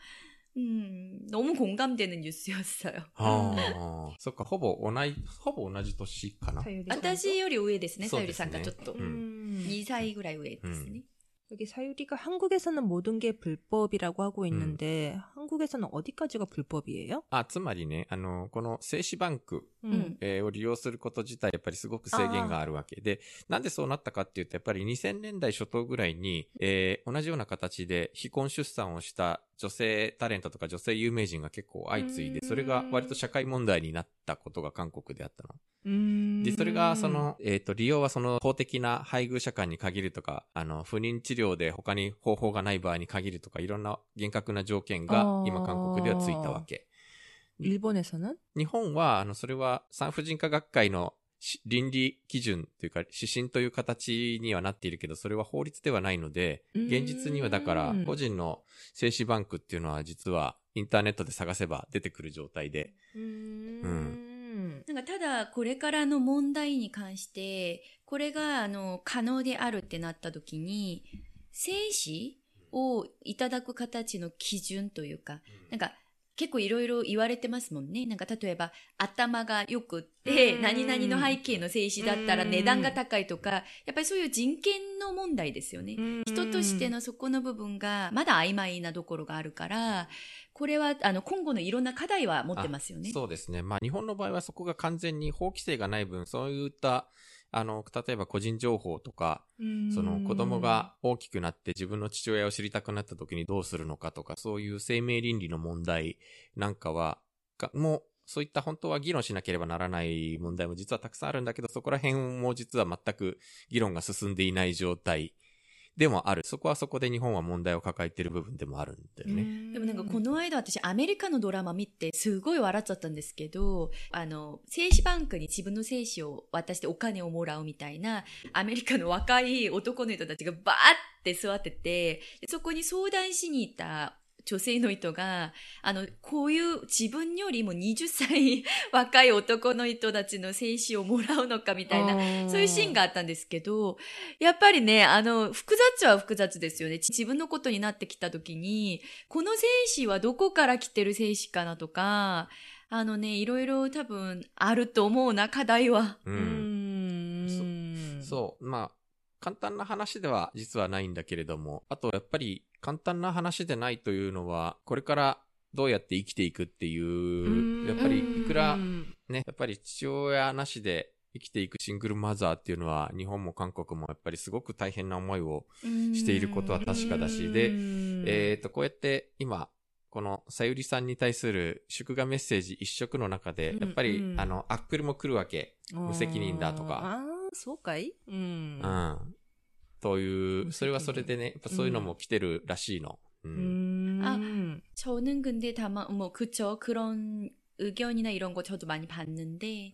음, 너무 공감되는 뉴스였어요. ああ、そっか、ほぼ同じ、ほぼ同じ年かな。 사유리 선수? 私より上ですね、さゆりそうですねさんがちょっと。 음. 2歳ぐらい上ですね。 여기 사유리가 한국에서는 모든 게 불법이라고 하고 있는데 한국에서는 어디까지가 불법이에요? あ、つまりね、あの、この精子バンク、 음. えーを利用すること自体やっぱりすごく制限があるわけで、なんでそうなったかっていうと、やっぱり2000年代初頭ぐらいに、えー同じような形で非婚出産をした女性タレントとか女性有名人が結構相次いでう、んそれが割と社会問題になったことが韓国であったの。 음. で、それが、その、えっ、と、利用はその公的な配偶者間に限るとか、あの、不妊治療で他に方法がない場合に限るとか、いろんな厳格な条件が今韓国ではついたわけ。 일본에서는? 日本は、あの、それは産婦人科学会のし倫理基準というか、指針という形にはなっているけど、それは法律ではないので、現実にはだからうん、個人の精子バンクっていうのは実はインターネットで探せば出てくる状態で、 음. なんかただこれからの問題に関して、これがあの可能であるってなった時に、精子をいただく形の基準というか、なんか 結構いろいろ言われてますもんね。なんか例えば頭が良くって、うん何々の背景の精子だったらうん値段が高いとか、やっぱりそういう人権の問題ですよね。 음. 人としてのそこの部分がまだ曖昧なところがあるから、これはあの今後のいろんな課題は持ってますよね。そうですね。まあ日本の場合はそこが完全に法規制がない分、そういった、あの、例えば個人情報とか、 음. その子供が大きくなって自分の父親を知りたくなった時にどうするのかとか、そういう生命倫理の問題なんかは、がもう、そういった本当は議論しなければならない問題も実はたくさんあるんだけど、そこら辺も実は全く議論が進んでいない状態でもある。そこはそこで日本は問題を抱えている部分でもあるんだよね。 음. でもなんかこの間私アメリカのドラマ見てすごい笑っちゃったんですけど、あの、精子バンクに自分の精子を渡してお金をもらうみたいな、アメリカの若い男の人たちがバーって座ってて、でそこに相談しに行った女性の人が、あの、こういう自分よりも20歳 若い男の人たちの精子をもらうのかみたいな、 어. そういうシーンがあったんですけど、やっぱりね、あの、複雑は複雑ですよね。自分のことになってきたときに、この精子はどこから来てる精子かなとか、あのね、いろいろ多分あると思うな、課題は。う。うんん。そう。まあ、簡単な話では実はないんだけれども、あとやっぱり簡単な話でないというのは、これからどうやって生きていくっていう、やっぱりいくらうんね、やっぱり父親なしで生きていくシングルマザーっていうのは、日本も韓国もやっぱりすごく大変な思いをしていることは確かだしでうん。えっ、と、こうやって今、このさゆりさんに対する祝賀メッセージ一色の中で、やっぱり、あの、アップルも来るわけ。無責任だとかそうかいうんう。ん。という、無責任それはそれでね、やっぱそういうのも来てるらしいの。う。うんん。あ 저는 근데 다만 뭐 그쵸 그런 의견이나 이런 거 저도 많이 봤는데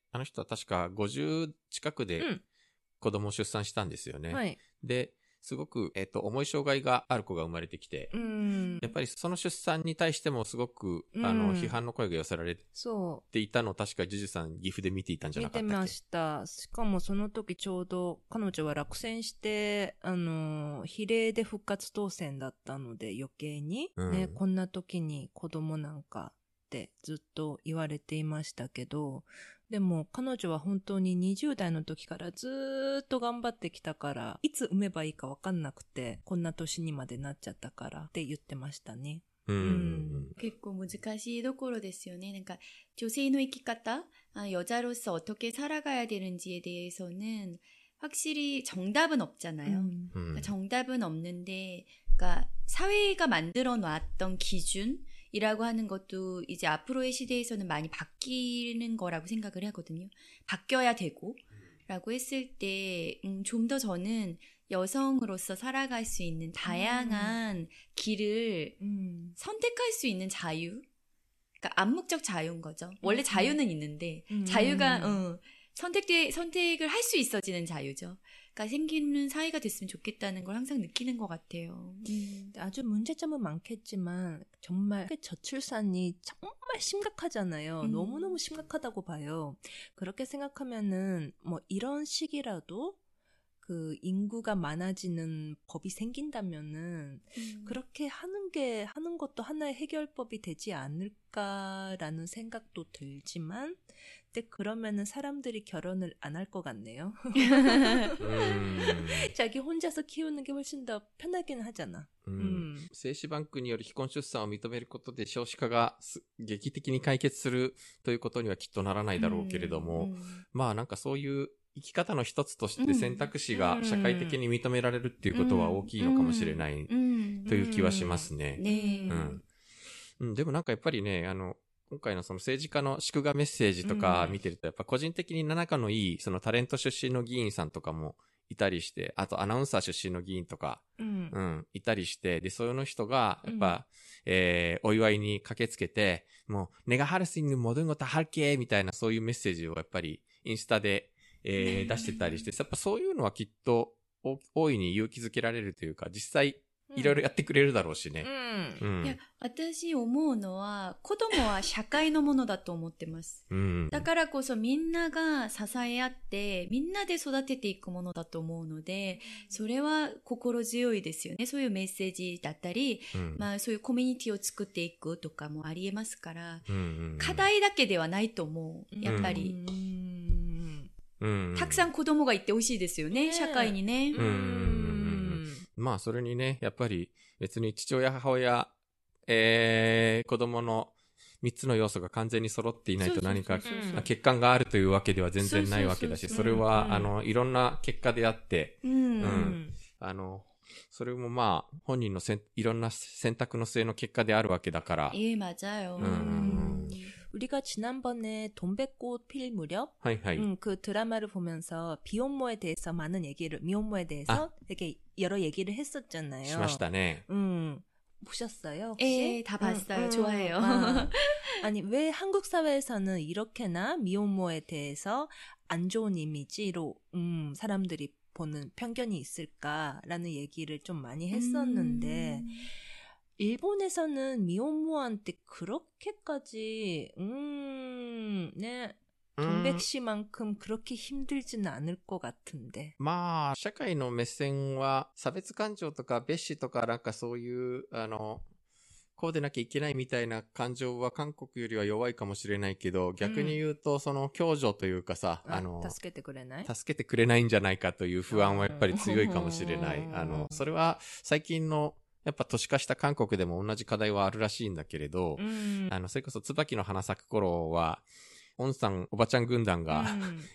あの人は確か50近くでうん子供を出産したんですよね。はい。で、すごく、えっ、と、重い障害がある子が生まれてきて、うんや。っぱりその出産に対してもすごく、あうの、ん批判の声が寄せられそていたのを確かジュジュさん岐阜で見ていたんじう。ゃなかったっけ？見てました。しかもその時ちょうど彼女は落選して、あの、比例で復活当選だったので余計に、うんね、こんな時に子供なんかってずっと言われていましたけど、でも彼女は本当に20代の時からずーっと頑張ってきたから、いつ産めばいいかわかんなくて、こんな年にまでなっちゃったからって言ってましたね。うん。うん。 結構難しいところですよね. 그러니까 조세의 生き方, 아, 여자로서 어떻게 살아가야 되는지에 대해서는 확실히 정답은 없잖아요. うんうん 그러니까 정답은 없는데, 그러니까 사회가 만들어 놨던 기준 이라고 하는 것도 이제 앞으로의 시대에서는 많이 바뀌는 거라고 생각을 하거든요. 바뀌어야 되고, 라고 했을 때, 음, 좀 더 저는 여성으로서 살아갈 수 있는 다양한 길을 うん。 선택할 수 있는 자유? 그러니까 암묵적 자유인 거죠. 원래 음. 자유는 있는데, 음. 자유가, 어, 선택돼, 선택을 할 수 있어지는 자유죠. 그러니까 생기는 사회가 됐으면 좋겠다는 걸 항상 느끼는 것 같아요. 음, 아주 문제점은 많겠지만 정말 저출산이 정말 심각하잖아요. 음. 너무너무 심각하다고 봐요. 그렇게 생각하면은 뭐 이런 식이라도 그 인구가 많아지는 법이 생긴다면은 음. 그렇게 하는 게 하는 것도 하나의 해결법이 되지 않을까라는 생각도 들지만 근데 그러면은 사람들이 결혼을 안 할 것 같네요. うん。 자기 혼자서 키우는 게 훨씬 더 편하긴 하잖아. う 음. ん精子バンクによる非婚出産を認めることで少子化がす劇的に解決するということにはきっとならないだろうけれども、 음. まあなんかそういう生き方の一つとしうんて選択肢が社会的に認められるっていうことは大きいのかもしれない 음. という気はしますね。 네. うん。うん、でもなんかやっぱりね、あの、 今回のその政治家の祝賀メッセージとかうん見てると、やっぱ個人的に仲のいい、そのタレント出身の議員さんとかもいたりして、あとアナウンサー出身の議員とか、 음. うん、いたりして、で、そういうの人が、やっぱ、えー、お祝いに駆けつけて、もう、ネガハルスに戻ることはるけみたいなそういうメッセージをやっぱりインスタで、えー、出してたりして、やっぱそういうのはきっと、お大いに勇気づけられるというか、実際、いろいろやってくれるだろうしね。うん。うん、いや、私思うのは、子供は社会のものだと思ってます。うん。だからこそみんなが支え合って、みんなで育てていくものだと思うので、それは心強いですよね。そういうメッセージだったり、うん、まあそういうコミュニティを作っていくとかもありえますから、うんうんうん、課題だけではないと思う。やっぱり。うん。うん、たくさん子供がいてほしいですよね、社会にね。うんまあ、それにね、やっぱり別に父親、母親、えー、子供の三つの要素が完全に揃っていないと何かそうそうそうそううん欠陥があるというわけでは全然ないわけだし、そうそうそれは、うんあの、いろんな結果であって、うん。ううんん。あの、それもまあ、本人のせんいろんな選択の末の結果であるわけだから、 예, 맞아요. 음. 우리가 지난번에 돈백꽃 필 무렵 음, 그 드라마를 보면서 비혼모에 대해서 많은 얘기를 미혼모에 대해서 아. 되게 여러 얘기를 했었잖아요. 심하시다네. 음. 보셨어요? 혹시? 에, 다 음, 봤어요. 음, 좋아해요. 아. 아니, 왜 한국 사회에서는 이렇게나 미혼모에 대해서 안 좋은 이미지로 음, 사람들이 보는 편견이 있을까라는 얘기를 좀 많이 했었는데 음. 일본에서는 미혼모한테 그렇게까지, 음, 네, うん 동백 씨만큼 그렇게 힘들지는 않을 것 같은데. まあ、社会の目線は、差別感情とか、蔑視とか、なんかそういう、あの、こうでなきゃいけないみたいな感情は韓国よりは弱いかもしれないけど、逆に言うと、その共助というかさ、あの、助けてくれない助けてくれないんじゃないかという不安はやっぱり強いかもしれない。うんあの、それは最近の、 やっぱ都市化した韓国でも同じ課題はあるらしいんだけれど、うん。あの、それこそ椿の花咲く頃は、オンさん、おばちゃん軍団がうん。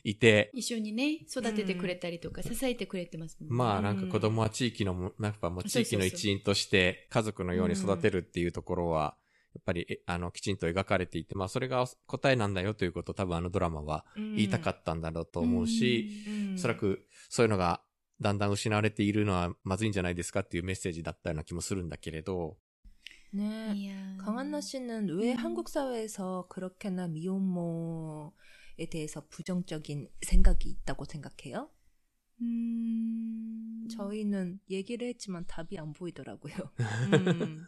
いて、一緒にね、育ててくれたりとか、支えてくれてますもんね。まあなんか子供は地域のも、やっぱもう地域の一員として家族のように育てるっていうところは、やっぱり、えあの、きちんと描かれていて、まあそれが答えなんだよということを多分あのドラマは言いたかったんだろうと思うし、うん。おそらくそういうのがだんだん失われているのはまずいんじゃないですかっていうメッセージだったような気もするんだけれど、 네. 이야. 강한나 씨는 왜 음. 한국 사회에서 그렇게나 미혼모에 대해서 부정적인 생각이 있다고 생각해요? 음. 저희는 얘기를 했지만 답이 안 보이더라고요. 음,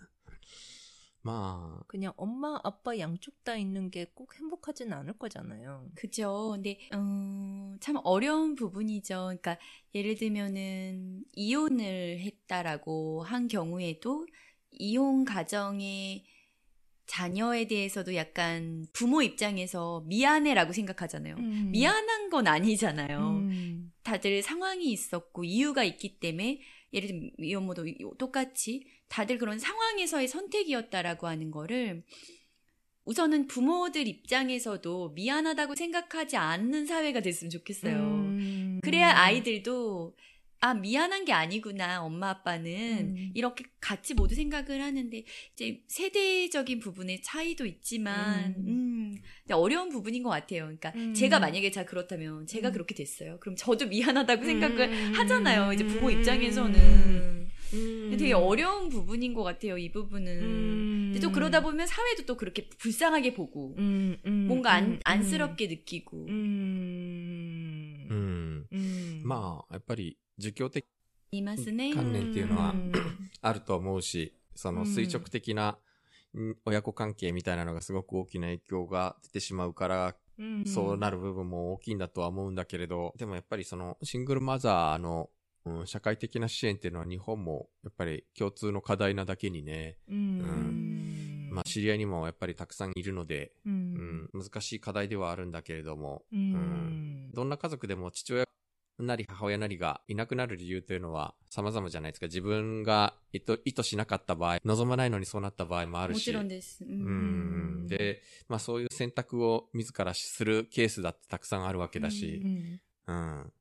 まあ、 그냥 엄마, 아빠 양쪽 다 있는 게 꼭 행복하지는 않을 거잖아요. 그죠. 근데 음, 참 어려운 부분이죠. 그러니까 예를 들면은 이혼을 했다라고 한 경우에도 이혼 가정의 자녀에 대해서도 약간 부모 입장에서 미안해라고 생각하잖아요. 음. 미안한 건 아니잖아요. 음. 다들 상황이 있었고 이유가 있기 때문에 예를 들면 미혼모도 똑같이 다들 그런 상황에서의 선택이었다라고 하는 거를 우선은 부모들 입장에서도 미안하다고 생각하지 않는 사회가 됐으면 좋겠어요. 음. 그래야 아이들도 아 미안한 게 아니구나 엄마 아빠는 음. 이렇게 같이 모두 생각을 하는데 이제 세대적인 부분의 차이도 있지만 음. 음, 어려운 부분인 것 같아요. 그러니까 음. 제가 만약에 자 그렇다면 제가 음. 그렇게 됐어요. 그럼 저도 미안하다고 생각을 음. 하잖아요. 이제 부모 입장에서는 음. 근데 되게 어려운 부분인 것 같아요. 이 부분은. 음. 근데 또 그러다 보면 사회도 또 그렇게 불쌍하게 보고 음, 음, 뭔가 안, 음, 안쓰럽게 느끼고 うんう。ん。うんまあ、やっぱり、儒教的いますね。観念っていうのはんあると思うし、そのうん垂直的な、ん親子関係みたいなのがすごく大きな影響が出てしまうから、うんそうなる部分も大きいんだとは思うんだけれど、でもやっぱりそのシングルマザーの、 うん、社会的な支援っていうのは日本もやっぱり共通の課題なだけにね、うんまあ知り合いにもやっぱりたくさんいるので、ううんん、難しい課題ではあるんだけれども、うんどんな家族でも父親なり母親なりがいなくなる理由というのは様々じゃないですか。自分が意図しなかった場合、望まないのにそうなった場合もあるし。もちろんです。ううん。で、まあそういう選択を自らするケースだってたくさんあるわけだし、うんうん。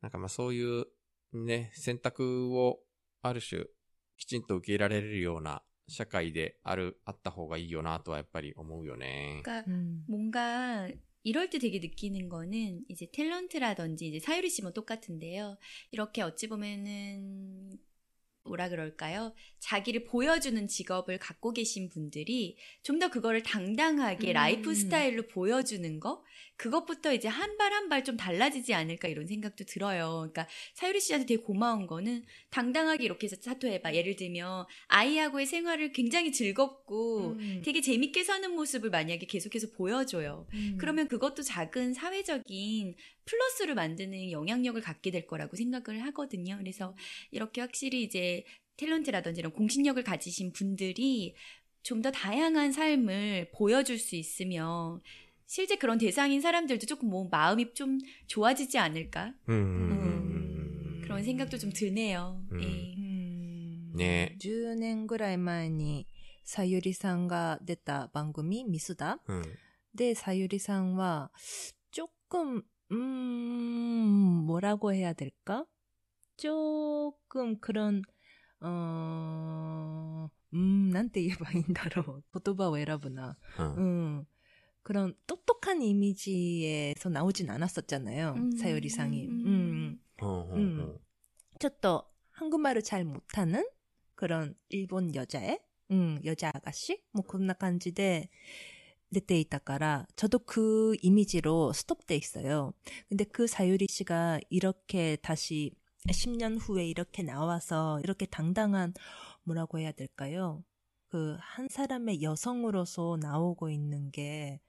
なんかまあそういうね、選択をある種きちんと受け入れられるような社会である、あった方がいいよなとはやっぱり思うよね。 그러니까 うん 뭔가 이럴 때 되게 느끼는 거는 이제 탤런트라든지 이제 사유리 씨 뭐 똑같은데요. 이렇게 어찌 보면은 뭐라 그럴까요? 자기를 보여주는 직업을 갖고 계신 분들이 좀 더 그거를 당당하게 음. 라이프 스타일로 보여주는 거? 그것부터 이제 한 발 한 발 좀 달라지지 않을까 이런 생각도 들어요. 그러니까 사유리 씨한테 되게 고마운 거는 당당하게 이렇게 해서 사토해봐. 예를 들면 아이하고의 생활을 굉장히 즐겁고 음. 되게 재밌게 사는 모습을 만약에 계속해서 보여줘요. 음. 그러면 그것도 작은 사회적인 플러스를 만드는 영향력을 갖게 될 거라고 생각을 하거든요. 그래서 이렇게 확실히 이제 탤런트라든지 이런 공신력을 가지신 분들이 좀 더 다양한 삶을 보여줄 수 있으면 실제 그런 대상인 사람들도 조금 뭐 마음이 좀 좋아지지 않을까 うんうんううんん 그런 생각도 좀 드네요. 음. 예. うんね10年ぐらい前にさゆりさんが出た番組ミスダうん。でさゆりさんは 조금 음 뭐라고 해야 될까? 조금 그런 어 음, 난때 예바인다로 보도바 외라브나. うん。 음. 그런 똑똑한 이미지에서 나오진 않았었잖아요. 음. 사유리상이. 음. 음. ほうほうほう 좀 한국말을 잘 못하는 그런 일본 여자애, 음, 여자 아가씨, 뭐 그런 感じで 때 있다가라 저도 그 이미지로 스톱돼 있어요. 근데 그 사유리 씨가 이렇게 다시 10년 후에 이렇게 나와서 이렇게 당당한 뭐라고 해야 될까요? 그 한 사람의 여성으로서 나오고 있는 게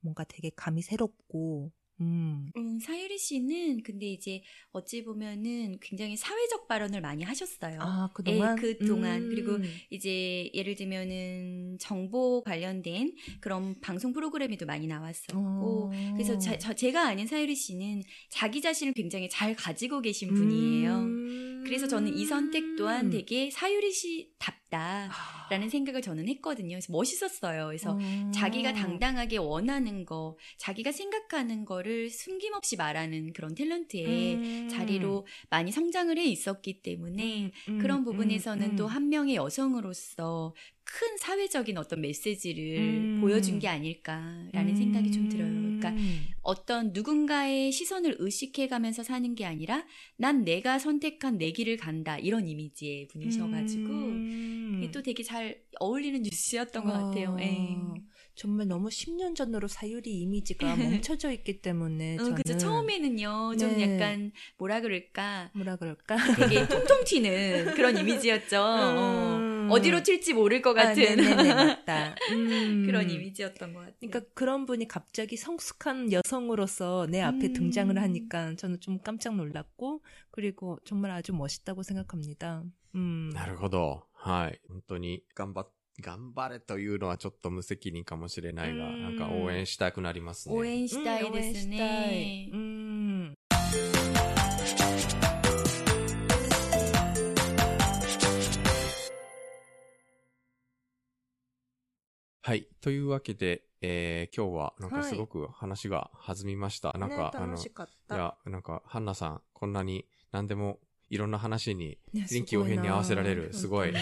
뭔가 되게 감이 새롭고 음. 음, 사유리 씨는 근데 이제 어찌 보면은 굉장히 사회적 발언을 많이 하셨어요. 아, 그동안? 예, 그동안. 음. 그리고 이제 예를 들면은 정보 관련된 그런 방송 프로그램에도 많이 나왔었고. 어. 그래서 자- 저- 제가 아는 사유리 씨는 자기 자신을 굉장히 잘 가지고 계신 분이에요. 음. 그래서 저는 이 선택 또한 되게 사유리 씨답다. 아. 라는 생각을 저는 했거든요. 그래서 멋있었어요. 그래서 어. 자기가 당당하게 원하는 거, 자기가 생각하는 거를 숨김없이 말하는 그런 탤런트의 음. 자리로 많이 성장을 해 있었기 때문에 음, 그런 음, 부분에서는 음. 또한 명의 여성으로서 큰 사회적인 어떤 메시지를 음. 보여준 게 아닐까라는 생각이 좀 들어요. 그러니까 음. 어떤 누군가의 시선을 의식해 가면서 사는 게 아니라 난 내가 선택한 내 길을 간다 이런 이미지의 분이셔가지고 음. 이게 또 되게 잘 어울리는 뉴스였던 것 어, 같아요. 예. 정말 너무 10년 전으로 사유리 이미지가 멈춰져 있기 때문에 어, 저는 그죠. 처음에는요, 좀 네. 약간, 뭐라 그럴까. 뭐라 그럴까? 되게 통통 튀는 그런 이미지였죠. 음. 어, 디로 튈지 모를 것 같은 아, 네네네, 맞다. 음. 그런 이미지였던 것 같아요. 그러니까 그런 분이 갑자기 성숙한 여성으로서 내 앞에 음. 등장을 하니까 저는 좀 깜짝 놀랐고 그리고 정말 아주 멋있다고 생각합니다. 음. なるほど。 はい。本当に頑張っ、頑張れというのはちょっと無責任かもしれないが、うんなんか応援したくなりますね。応援したいですね。 음. はい。というわけで、えー、今日はなんかすごく話が弾みました。なんか、あの、楽しかった。いや、なんか、ハンナさん、こんなに何でもいろんな話にね臨機応変に合わせられる、すごい、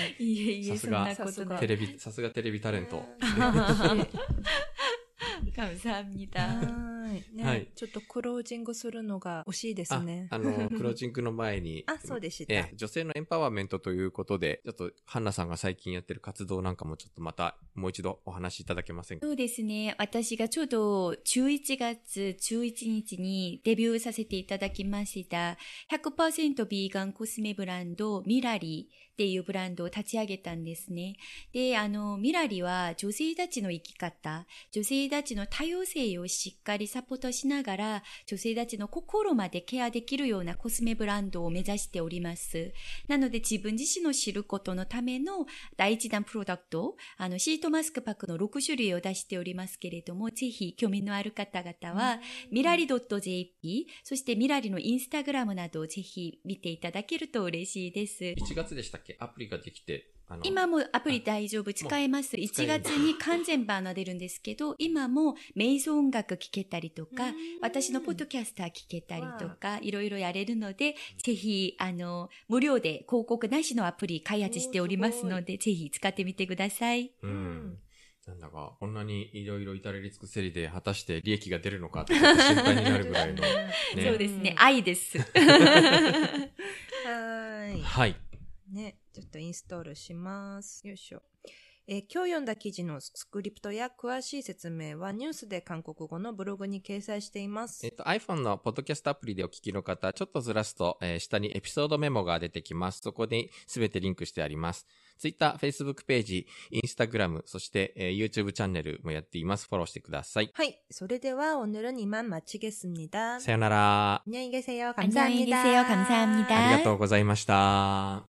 さすが。テレビ、さすがテレビタレント。ね、はい。ちょっとクロージングするのが惜しいですね。あの、クロージングの前に。あ、そうでした、えー、女性のエンパワーメントということで、ちょっと、ハンナさんが最近やってる活動なんかもちょっとまた、もう一度お話しいただけませんか？そうですね。私がちょうど11月11日にデビューさせていただきました。100%ビーガンコスメブランド、ミラリーっていうブランドを立ち上げたんですね。で、あの、ミラリは女性たちの生き方、女性たちの多様性をしっかりサポートしながら、女性たちの心までケアできるようなコスメブランドを目指しております。なので自分自身の知ることのための第一弾プロダクト、あの、シートマスクパックの6種類を出しておりますけれども、ぜひ興味のある方々は、ミラリ .jp、そしてミラリのインスタグラムなどをぜひ見ていただけると嬉しいです。?1 月でしたっけ？アプリができて、今もアプリ大丈夫、使えます？1使える月に完全版が出るんですけど、今も瞑想音楽聴けたりとか、私のポッドキャスター聞けたりとか、いろいろやれるので、ぜひ、あの、無料で広告なしのアプリ開発しておりますので、ぜひ使ってみてください。うん。なんだか、こんなにいろいろ至れり尽くせりで、果たして利益が出るのかって 心配になるぐらいの。ねそうですねう。ん愛です。はい。はい。ね、ちょっとインストールします。よいしょ。えー今日読んだ記事のスクリプトや詳しい説明はニュースで韓国語のブログに掲載しています。えっと、iPhone のポッドキャストアプリでお聞きの方、ちょっとずらすと、えー下にエピソードメモが出てきます。そこにすべてリンクしてあります。Twitter、Facebook ページ、Instagram、そして、えー YouTube チャンネルもやっています。フォローしてください。はい。それでは、오늘은이만마치겠습니다 さよなら。 안녕히 계세요. 안녕히 계세요. 감사합니다. ありがとうございました。